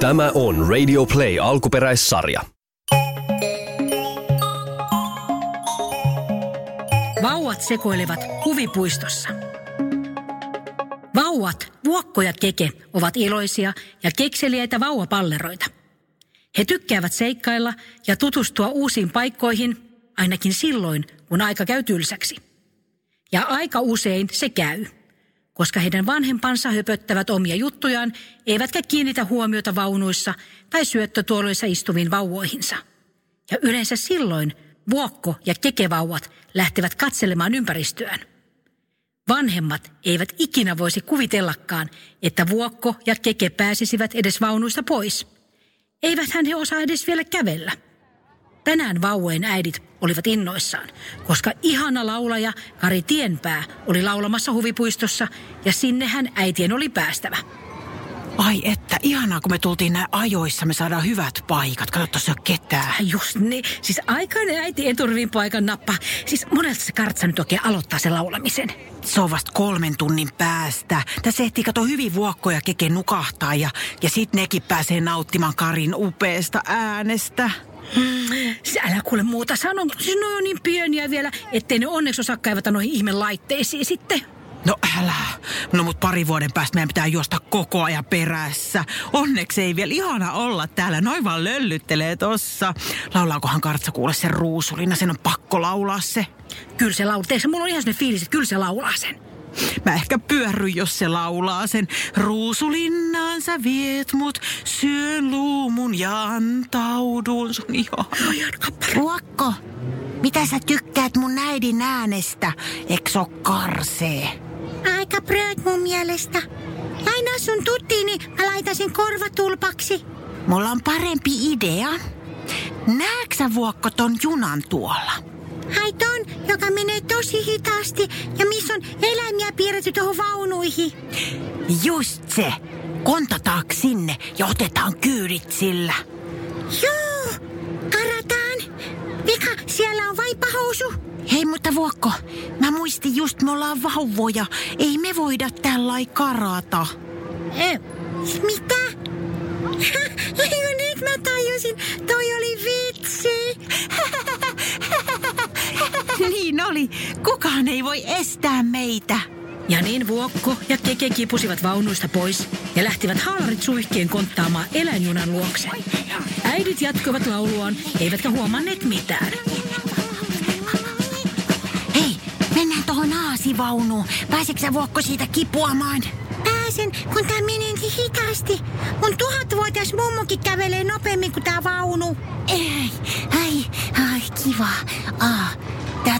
Tämä on Radio Play alkuperäissarja. Vauvat sekoilevat huvipuistossa. Vauvat, Vuokko ja Keke, ovat iloisia ja kekseliäitä vauvapalleroita. He tykkäävät seikkailla ja tutustua uusiin paikkoihin, ainakin silloin, kun aika käy tylsäksi. Ja aika usein se käy, koska heidän vanhempansa höpöttävät omia juttujaan, eivätkä kiinnitä huomiota vaunuissa tai syöttötuoloissa istuviin vauvoihinsa. Ja yleensä silloin Vuokko ja Kekevauvat lähtevät katselemaan ympäristöään. Vanhemmat eivät ikinä voisi kuvitellakaan, että Vuokko ja Keke pääsisivät edes vaunuista pois. Eiväthän he osaa edes vielä kävellä. Tänään vauvojen äidit olivat innoissaan, koska ihana laulaja Kari Tienpää oli laulamassa huvipuistossa ja sinne hän äitien oli päästävä. Ai että, ihanaa kun me tultiin näin ajoissa, me saadaan hyvät paikat. Kato, tuossa ole ketään. Just niin, siis aikainen äiti eturivin paikan nappa. Siis monelta se kartsa nyt oikein aloittaa sen laulamisen. Se on vasta kolmen tunnin päästä. Tässä ehtii kato hyvin vuokkoja keke nukahtaa ja, ja sit nekin pääsee nauttimaan Karin upeasta äänestä. Älä kuule muuta sano, siis ne on niin pieniä vielä, ettei ne onneksi osaa kaivata noihin ihme laitteisiin sitten. No älä. No mut pari vuoden päästä meidän pitää juosta koko ajan perässä. Onneksi ei vielä ihana olla täällä. Noin vaan löllyttelee tossa. Laulaakohan Kartsa kuule sen ruusulina? Sen on pakko laulaa se. Kyllä se laulaa. Teekö mulla on ihan sellainen fiilis, että kyllä se laulaa sen. Mä ehkä pyörry, jos se laulaa sen. Ruusulinnaan sä viet mut, syön luumun ja antaudun sun ihana. Ruokko, mitä sä tykkäät mun äidin äänestä? Eikö se oo karsee? Aika bröt mun mielestä. Lainaa sun tuttiini, mä laitasin korvatulpaksi. Mulla on parempi idea. Näetkö sä Vuokko ton junan tuolla? Ai ton, joka menee tosi hitaasti ja missä on eläimiä piirretty tuohon vaunuihin. Just se. Kontataanko sinne ja otetaan kyydit sillä? Joo, karataan. Vika, siellä on vaipahousu. Hei, mutta Vuokko, mä muistin just, me ollaan vauvoja. Ei me voida tällä karata. Eh, mitä? Eikö nyt mä tajusin, toi oli vitsi. Kukaan ei voi estää meitä. Ja niin Vuokko ja Keke kipusivat vaunuista pois ja lähtivät haalarit suihkien konttaamaan eläinjunan luokse. Äidit jatkoivat lauluaan, eivätkä huomanneet mitään. Hei, mennään tohon aasivaunuun. Pääseekö sä Vuokko siitä kipuamaan? Pääsen, kun tää menee niin hitaasti. Mun tuhatvuotias mummokin kävelee nopeammin kuin tää vaunu. Ei, ai, ai, kiva. Ah, tää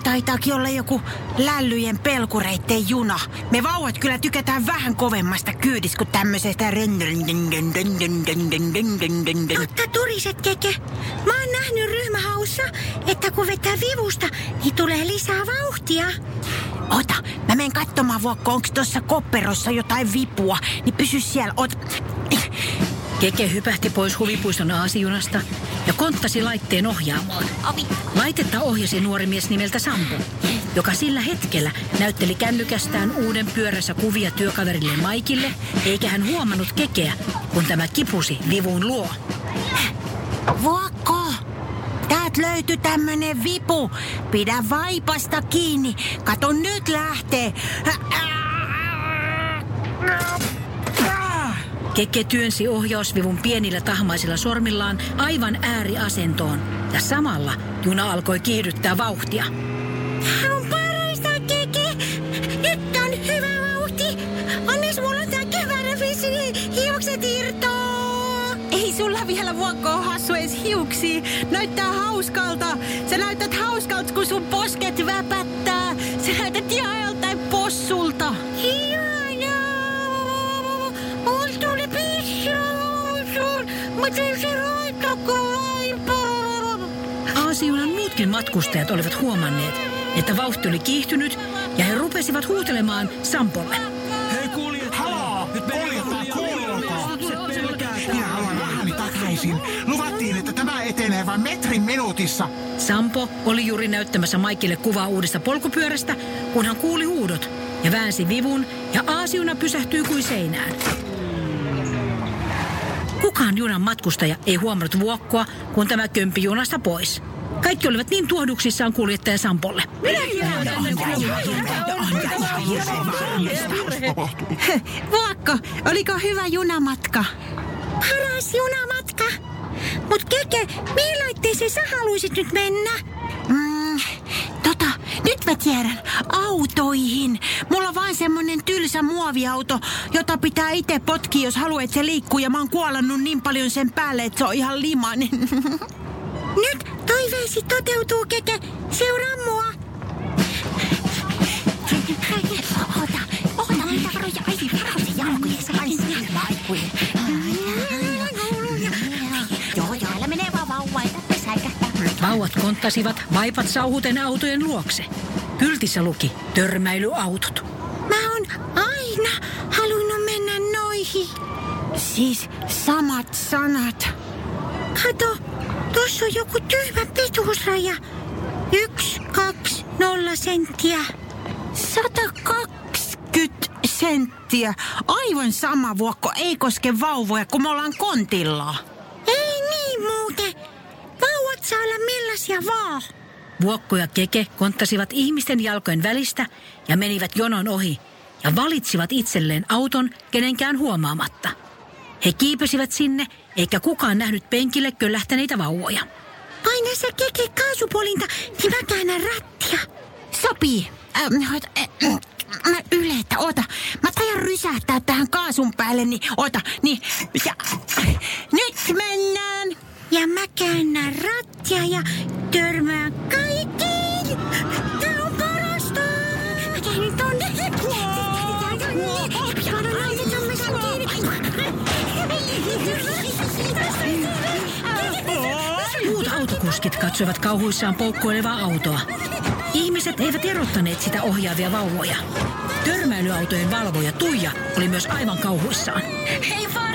taitaakin olla joku lällyjen pelkureitten juna. Me vauvat kyllä tykätään vähän kovemmasta kyydistä kuin tämmöisestä Totta turiset, Keke. Mä oon nähnyt ryhmähaussa, että kun vetää vivusta, niin tulee lisää vauhtia. Ota, mä menen katsomaan Vuokko, onko tuossa kopperossa jotain vipua. Niin pysy siellä, ota. Keke hypähti pois huvipuiston aasijunasta ja konttasi laitteen ohjaamoon. Laitetta ohjasi nuori mies nimeltä Sampo, joka sillä hetkellä näytteli kännykästään uuden pyörässä kuvia työkaverille Maikille, eikä hän huomannut Kekeä, kun tämä kipusi vivun luo. Vuokko! Täältä löytyi tämmönen vipu. Pidä vaipasta kiinni. Kato, nyt lähtee. Keke työnsi ohjausvivun pienillä tahmaisilla sormillaan aivan ääriasentoon ja samalla juna alkoi kiihdyttää vauhtia. Tää on parasta, Keke. Nyt on hyvä vauhti. Onnes mulla on tää kyvärä niin hiukset irtoo. Ei sulla vielä Vuokko ole hassu edes hiuksia. Näyttää hauskalta. Sä näytät hauskalta, kun sun posket väpättää. Sä näytät ihan joltain possulta. Aasijunan muutkin matkustajat olivat huomanneet, että vauhti oli kiihtynyt ja he rupesivat huutelemaan Sampolle. Hei kuulijat! Haloo! Nyt kuljetaan, kuulkaa! Minä haluan rahani takaisin. Luvattiin, että tämä etenee vain metrin minuutissa. Sampo oli juuri näyttämässä Maikille kuvaa uudesta polkupyörästä, kun hän kuuli huudot ja väänsi vivun ja aasiuna pysähtyi kuin seinään. Kukaan junan matkustaja ei huomannut vuokkoa, kun tämä kömpi junasta pois. Kaikki olivat niin tuohduksissaan kuljettaja Sampolle. Vuokko, oliko hyvä junamatka? Paras junamatka. Mut Keke, mihin laitteeseen sä haluaisit nyt mennä? Mm, tota, nyt mä tiedän. Autoihin. Mulla on vaan semmonen tylsä muoviauto, jota pitää itse potkia, jos haluat, että se liikkuu. Ja mä oon kuolannut niin paljon sen päälle, että se on ihan limainen. Nyt toiveesi toteutuu, Keke. Seuraa mua. Ota, ota, mitä varoja. Ai, varoja jalkojensa. Ai, aikuinen. Joo, joo, älä mene vaan vauva, että säikähtää. Vauvat konttasivat vaipat sauhuten autojen luokse. Kyltissä luki törmäilyautot. Mä oon aina halunnut mennä noihin. Siis samat sanat. Kato, tuossa on joku tyhmä pituusraja. Yksi, kaksi, nolla senttiä. 120 senttiä. Aivan sama vuokko, ei koske vauvoja, kun me ollaan kontilla. Ei niin muuten. Vauvat saa olla millaisia vaan. Vuokko ja Keke konttasivat ihmisten jalkojen välistä ja menivät jonon ohi ja valitsivat itselleen auton kenenkään huomaamatta. He kiipesivät sinne, eikä kukaan nähnyt penkille köllähtäneitä vauvoja. Paina sä Keke kaasupolinta, niin mä käännän rattia. Sopii. Ähm, äh, äh, mä yletä, oota. Mä tajan rysähtää tähän kaasun päälle, niin oota, niin. Ja, nyt mennään. Ja mä käännän rattia ja törmään kaikkiin. Tää on parasta. Mä käännän tonne. Muut autokuskit katsoivat kauhuissaan poukkoilevaa autoa. Ihmiset eivät erottaneet sitä ohjaavia vauvoja. Törmäilyautojen valvoja Tuija oli myös aivan kauhuissaan. Hei varokaa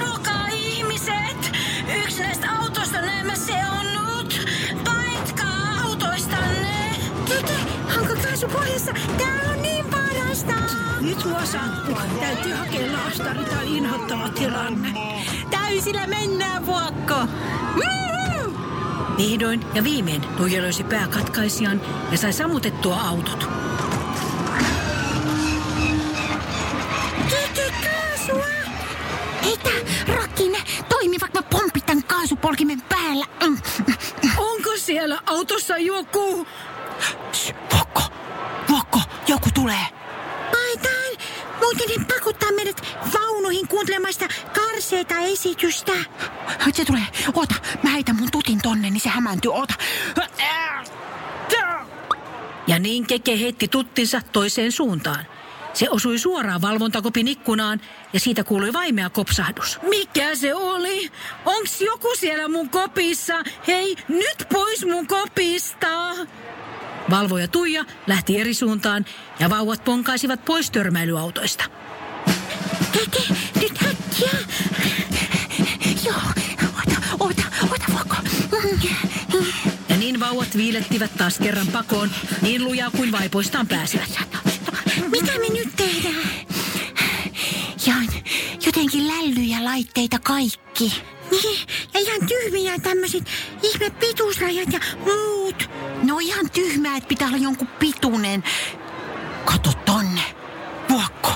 pohjassa? Tää on niin parasta. Nyt luo Sampua. Täytyy hakea laastari tai inhottava tilanne. Täysillä mennään, vuokko. Woohoo! Vihdoin ja viimein Tuija löysi pääkatkaisijan ja sai sammutettua autot. Kaasua! Heitä, rakkine, toimi vaikka mä pompit tän kaasupolkimen päällä. Onko siellä autossa joku? Joku tulee. Paitaan, muuten ne pakottaa meidät vaunuihin kuuntelemaan sitä karseeta esitystä. Se tulee. Oota, mä heitän mun tutin tonne, niin se hämääntyy. Oota. Ja niin Keke heitti tuttinsa toiseen suuntaan. Se osui suoraan valvontakopin ikkunaan ja siitä kuului vaimea kopsahdus. Mikä se oli? Onks joku siellä mun kopissa? Hei, nyt pois mun kopista! Valvoja Tuija lähti eri suuntaan ja vauvat ponkaisivat pois törmäilyautoista. Keke, nyt häkkiä. Joo, oota, oota, oota, vuokko. Ja niin vauvat viilettivät taas kerran pakoon niin lujaa kuin vaipoistaan pääsivät. Mitä me nyt tehdään? Ja on jotenkin lällyjä laitteita kaikki. Niin, ihan tyhmiä tämmöiset ihme pituusrajat ja muut. No ihan tyhmää, että pitää olla jonkun pituinen. Kato tonne. Vuokko.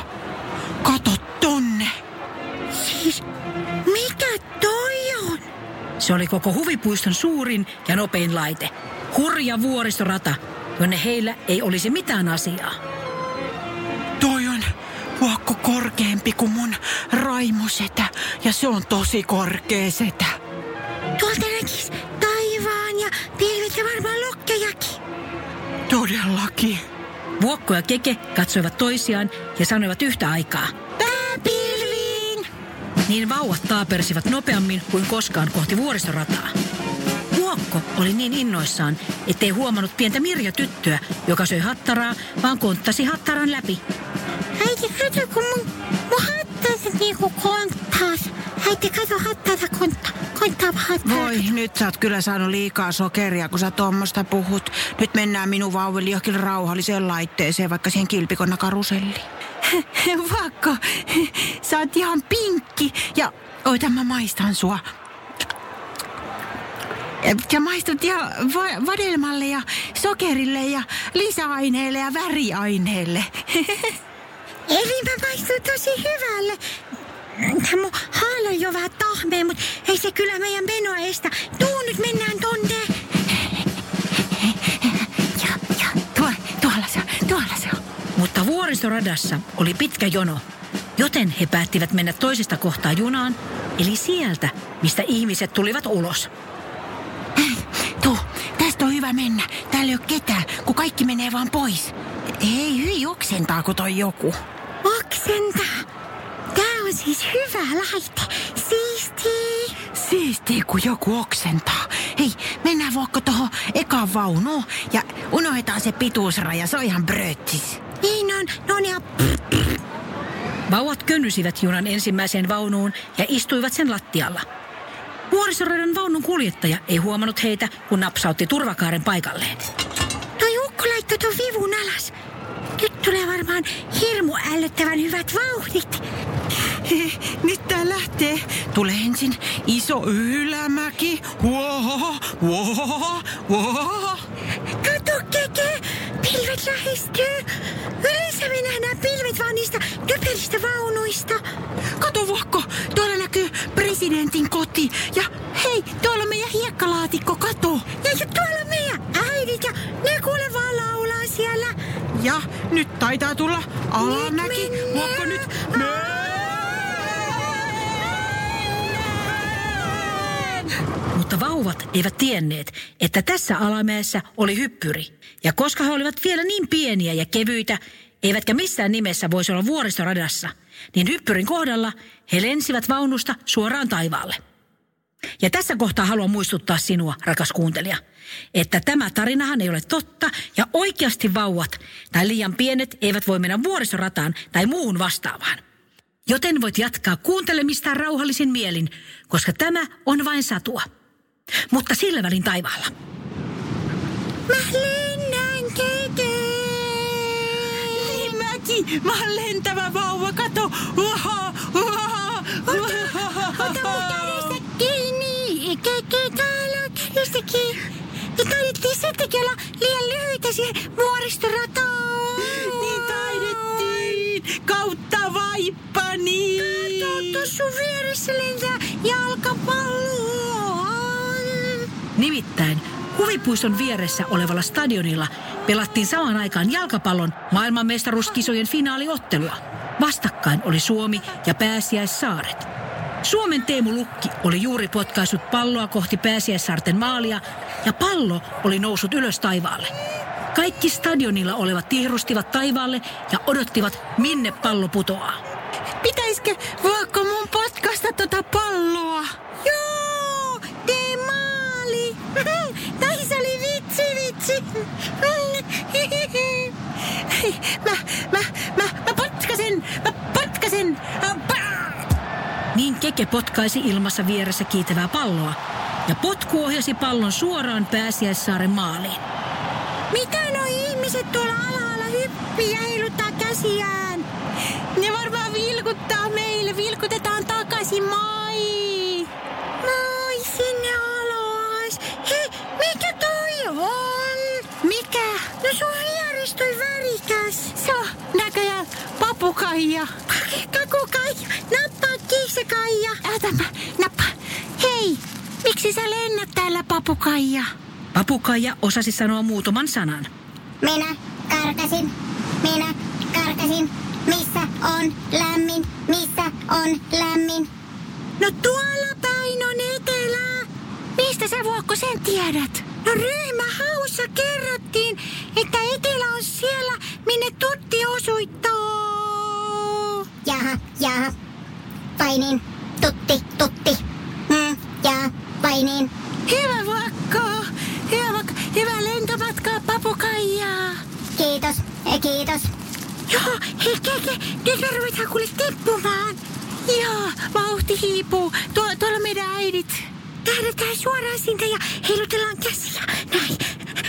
Kato tonne. Siis, mikä toi on? Se oli koko huvipuiston suurin ja nopein laite. Hurja vuoristorata, jonne heillä ei olisi mitään asiaa. Toi on Vuokko korkeampi kuin mun Raimosetä. Ja se on tosi korkea setä. Tuolta näkis taivaan ja pilvet ja varmaan lokkejakin. Todellakin. Vuokko ja Keke katsoivat toisiaan ja sanoivat yhtä aikaa. Pääpilviin! Niin vauvat taapersivat nopeammin kuin koskaan kohti vuoristorataa. Vuokko oli niin innoissaan, ettei huomannut pientä Mirja tyttöä, joka söi hattaraa, vaan konttasi hattaran läpi. Äiti, kato kun mun, mun hattaansa niinku konttaas. Äiti, kato konttaava Voi, nyt sä oot kyllä saanut liikaa sokeria, kun sä tommosta puhut. Nyt mennään minun vauveli johonkin rauhalliseen laitteeseen, vaikka siihen kilpikonna karuselliin. Vakko, sä oot ihan pinkki ja Oita mä maistan sua. Ja maistut ja va- vadelmalle ja sokerille ja lisäaineelle ja väriaineelle. Eli mä maistun tosi hyvälle. Tämä mun haala on jo vähän tahmea, mutta ei se kyllä meidän menoa estä. Tuu nyt mennään tonne. Ja, ja, Tuo, tuolla se on, tuolla se on. Mutta vuoristoradassa oli pitkä jono, joten he päättivät mennä toisesta kohtaa junaan, eli sieltä, mistä ihmiset tulivat ulos. Tuu, tästä on hyvä mennä. Täällä ei ole ketään, kun kaikki menee vaan pois. Ei hyi oksentaa, kun toi joku. Oksentaa. Tää on siis hyvä laite. Siisti. Siistiä, kun joku oksentaa. Hei, mennään vaikka tuohon ekaan vaunuun ja unohdetaan se pituusraja. Se on ihan brötsis. Niin on. No niin, Vauvat könnysivät junan ensimmäiseen vaunuun ja istuivat sen lattialla. Vuoristoradan vaunun kuljettaja ei huomannut heitä, kun napsautti turvakaaren paikalleen. Toi ukko laittoi ton vivun alas. Nyt tulee varmaan hirmu ällöttävän hyvät vauhdit. Nyt tää lähtee. Tulee ensin iso ylämäki. Huoho, huoho, huoho. Kato, Keke! Pilvet lähestyy. Yleensä me nähdään pilvet vaan niistä typeristä vaunuista. Kato Vuokko, tuolla näkyy presidentin koti. Ja hei, tuolla on meidän hiekkalaatikko, kato. Ja jo tuolla on meidän äidit ja ne kuule vaan laulaa siellä. Ja nyt taitaa tulla alamäki. Vuokko nyt. Mutta vauvat eivät tienneet, että tässä alamäessä oli hyppyri. Ja koska he olivat vielä niin pieniä ja kevyitä, eivätkä missään nimessä voisi olla vuoristoradassa, niin hyppyrin kohdalla he lensivät vaunusta suoraan taivaalle. Ja tässä kohtaa haluan muistuttaa sinua, rakas kuuntelija, että tämä tarinahan ei ole totta ja oikeasti vauvat tai liian pienet eivät voi mennä vuoristorataan tai muuhun vastaavaan. Joten voit jatkaa kuuntelemista rauhallisin mielin, koska tämä on vain satua. Mutta sillä välin taivaalla. Mä lennän, Keke! Niin mäkin. Mä oon lentävä vauva, kato. Uha, uha, Ota mun kädestä kiinni. Keke, täällä on kädestä kiinni. Ja taidettiin sittenkin olla liian lyhyitä siihen vuoristorataan. Niin taidettiin. Kautta vaippani. Kato, tuossa vieressä lentää jalkapallo. Nimittäin huvipuiston vieressä olevalla stadionilla pelattiin samaan aikaan jalkapallon maailmanmestaruuskisojen finaaliottelua. Vastakkain oli Suomi ja Pääsiäissaaret. Suomen Teemu Lukki oli juuri potkaissut palloa kohti Pääsiäissaarten maalia ja pallo oli noussut ylös taivaalle. Kaikki stadionilla olevat tihrustivat taivaalle ja odottivat, minne pallo putoaa. Pitäisikö Vuokko mun potkasta tota palloa? Joo, tee maali. Tai se oli vitsi, vitsi. Mä, mä, mä, mä potkasen, mä potkasen. Niin Keke potkaisi ilmassa vieressä kiitävää palloa ja potku ohjasi pallon suoraan Pääsiäissaaren maaliin. Mitä nuo ihmiset tuolla alhaalla hyppii ja heiluttaa käsiään? Varmaan vilkuttaa meille. Vilkutetaan takaisin, moi! Moi sinne alas. Hei, mikä toi on? Mikä? No sun vieressä toi värikäs. Se on näköjään papukaija. Kakukaija, nappaa kiisakaija. Älä mä, nappa. Hei, miksi sä lennät täällä papukaija? Papukaija osasi sanoa muutaman sanan. Minä karkasin, minä karkasin. Missä on lämmin, missä on lämmin? No tuolla päin on etelä. Mistä sä Vuokko sen tiedät? No ryhmähaussa kerrottiin, että etelä on siellä, minne tutti osoittaa. Jaha, jaha. Vai niin, tutti, tutti. Hmm, jaa, vai niin. Hyvä Vuokko. Hyvä. Hyvää lentomatkaa papukaijaa. Kiitos, eh, kiitos. Joo, hei keke, nyt me ruvetaan kuule tippumaan. Joo, vauhti hiipuu. Tuo, tuolla meidän äidit. Tähdätään suoraan sinne ja heilutellaan käsiä. Näin.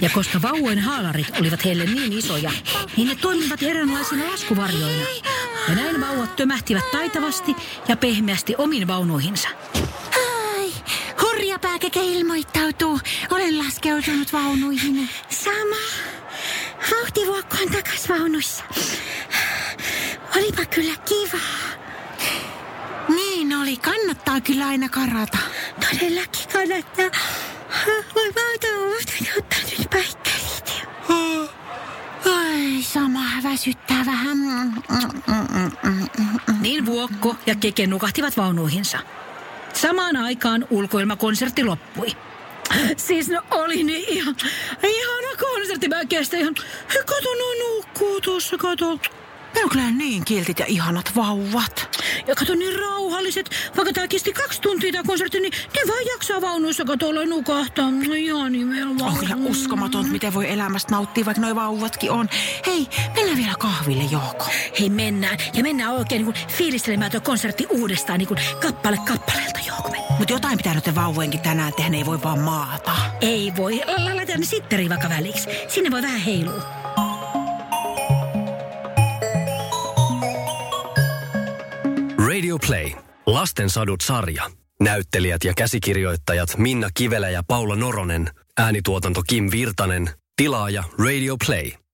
Ja koska vauvojen haalarit olivat heille niin isoja, niin ne toimivat eräänlaisina laskuvarjoina. Ja näin vauvat tömähtivät taitavasti ja pehmeästi omiin vaunuihinsa. Ai, hurja pääkeke ilmoittautuu. Olen laskeutunut vaunuihin. Sama. Vauhtivuokko on takas vaunuissa. Olipa kyllä kiva. Niin oli, kannattaa kyllä aina karata. Todellakin kannattaa. Voi valtava ottaa nyt päikkärit. Ai, sama väsyttää vähän. Niin Vuokko ja Keke nukahtivat vaunuihinsa. Samaan aikaan ulkoilmakonsertti loppui. Siis no oli niin ihan, ihana konsertti. Mä kestän ihan, kato no nukkuu tuossa, kato. Ne on kyllä niin kiltit ja ihanat vauvat. Ja kato niin rauhalliset. Vaikka tää kesti kaksi tuntia tää konsertti, niin ne vaan jaksaa vaunuissa katolla nukahtaa. No ihan nimenomaan. On kyllä uskomatonta, miten voi elämästä nauttia, vaikka noi vauvatkin on. Hei, mennään vielä kahville, Jouko. Hei mennään. Ja mennään oikein niin kuin fiilistelemään tuo konsertti uudestaan niin kuin kappale kappaleelta, Jouko. Mutta jotain pitää nyt vauvojenkin tänään tehdä, ne ei voi vaan maata. Ei voi. Laitetaan ne sitteriin vaikka väliksi. Sinne voi vähän heilua. Lasten sadut sarja. Näyttelijät ja käsikirjoittajat Minna Kivelä ja Paula Noronen. Äänituotanto Kim Virtanen. Tilaaja Radio Play.